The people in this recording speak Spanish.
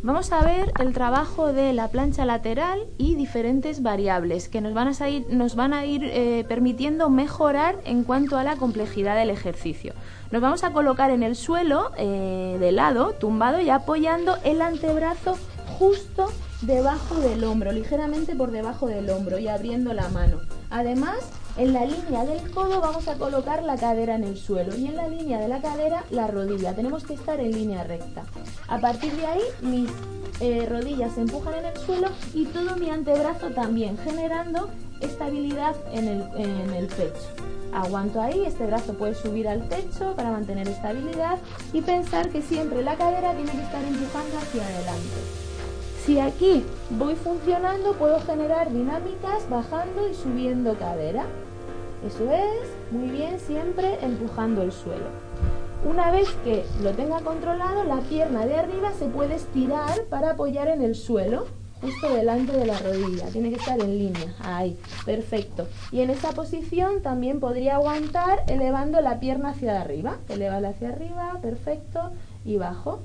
Vamos a ver el trabajo de la plancha lateral y diferentes variables que nos van a, nos van a ir eh, permitiendo mejorar en cuanto a la complejidad del ejercicio. Nos vamos a colocar en el suelo eh, de lado, tumbado y apoyando el antebrazo justo debajo del hombro, ligeramente por debajo del hombro y abriendo la mano. Además, en la línea del codo vamos a colocar la cadera en el suelo y en la línea de la cadera la rodilla. Tenemos que estar en línea recta. A partir de ahí mis eh, rodillas se empujan en el suelo y todo mi antebrazo también, generando estabilidad en el, en el pecho. Aguanto ahí, este brazo puede subir al techo para mantener estabilidad y pensar que siempre la cadera tiene que estar empujando hacia adelante. Si aquí voy funcionando, puedo generar dinámicas bajando y subiendo cadera. Eso es, muy bien, siempre empujando el suelo. Una vez que lo tenga controlado, la pierna de arriba se puede estirar para apoyar en el suelo, justo delante de la rodilla. Tiene que estar en línea. Ahí, perfecto. Y en esa posición también podría aguantar elevando la pierna hacia arriba. Elevarla hacia arriba, perfecto, y bajo.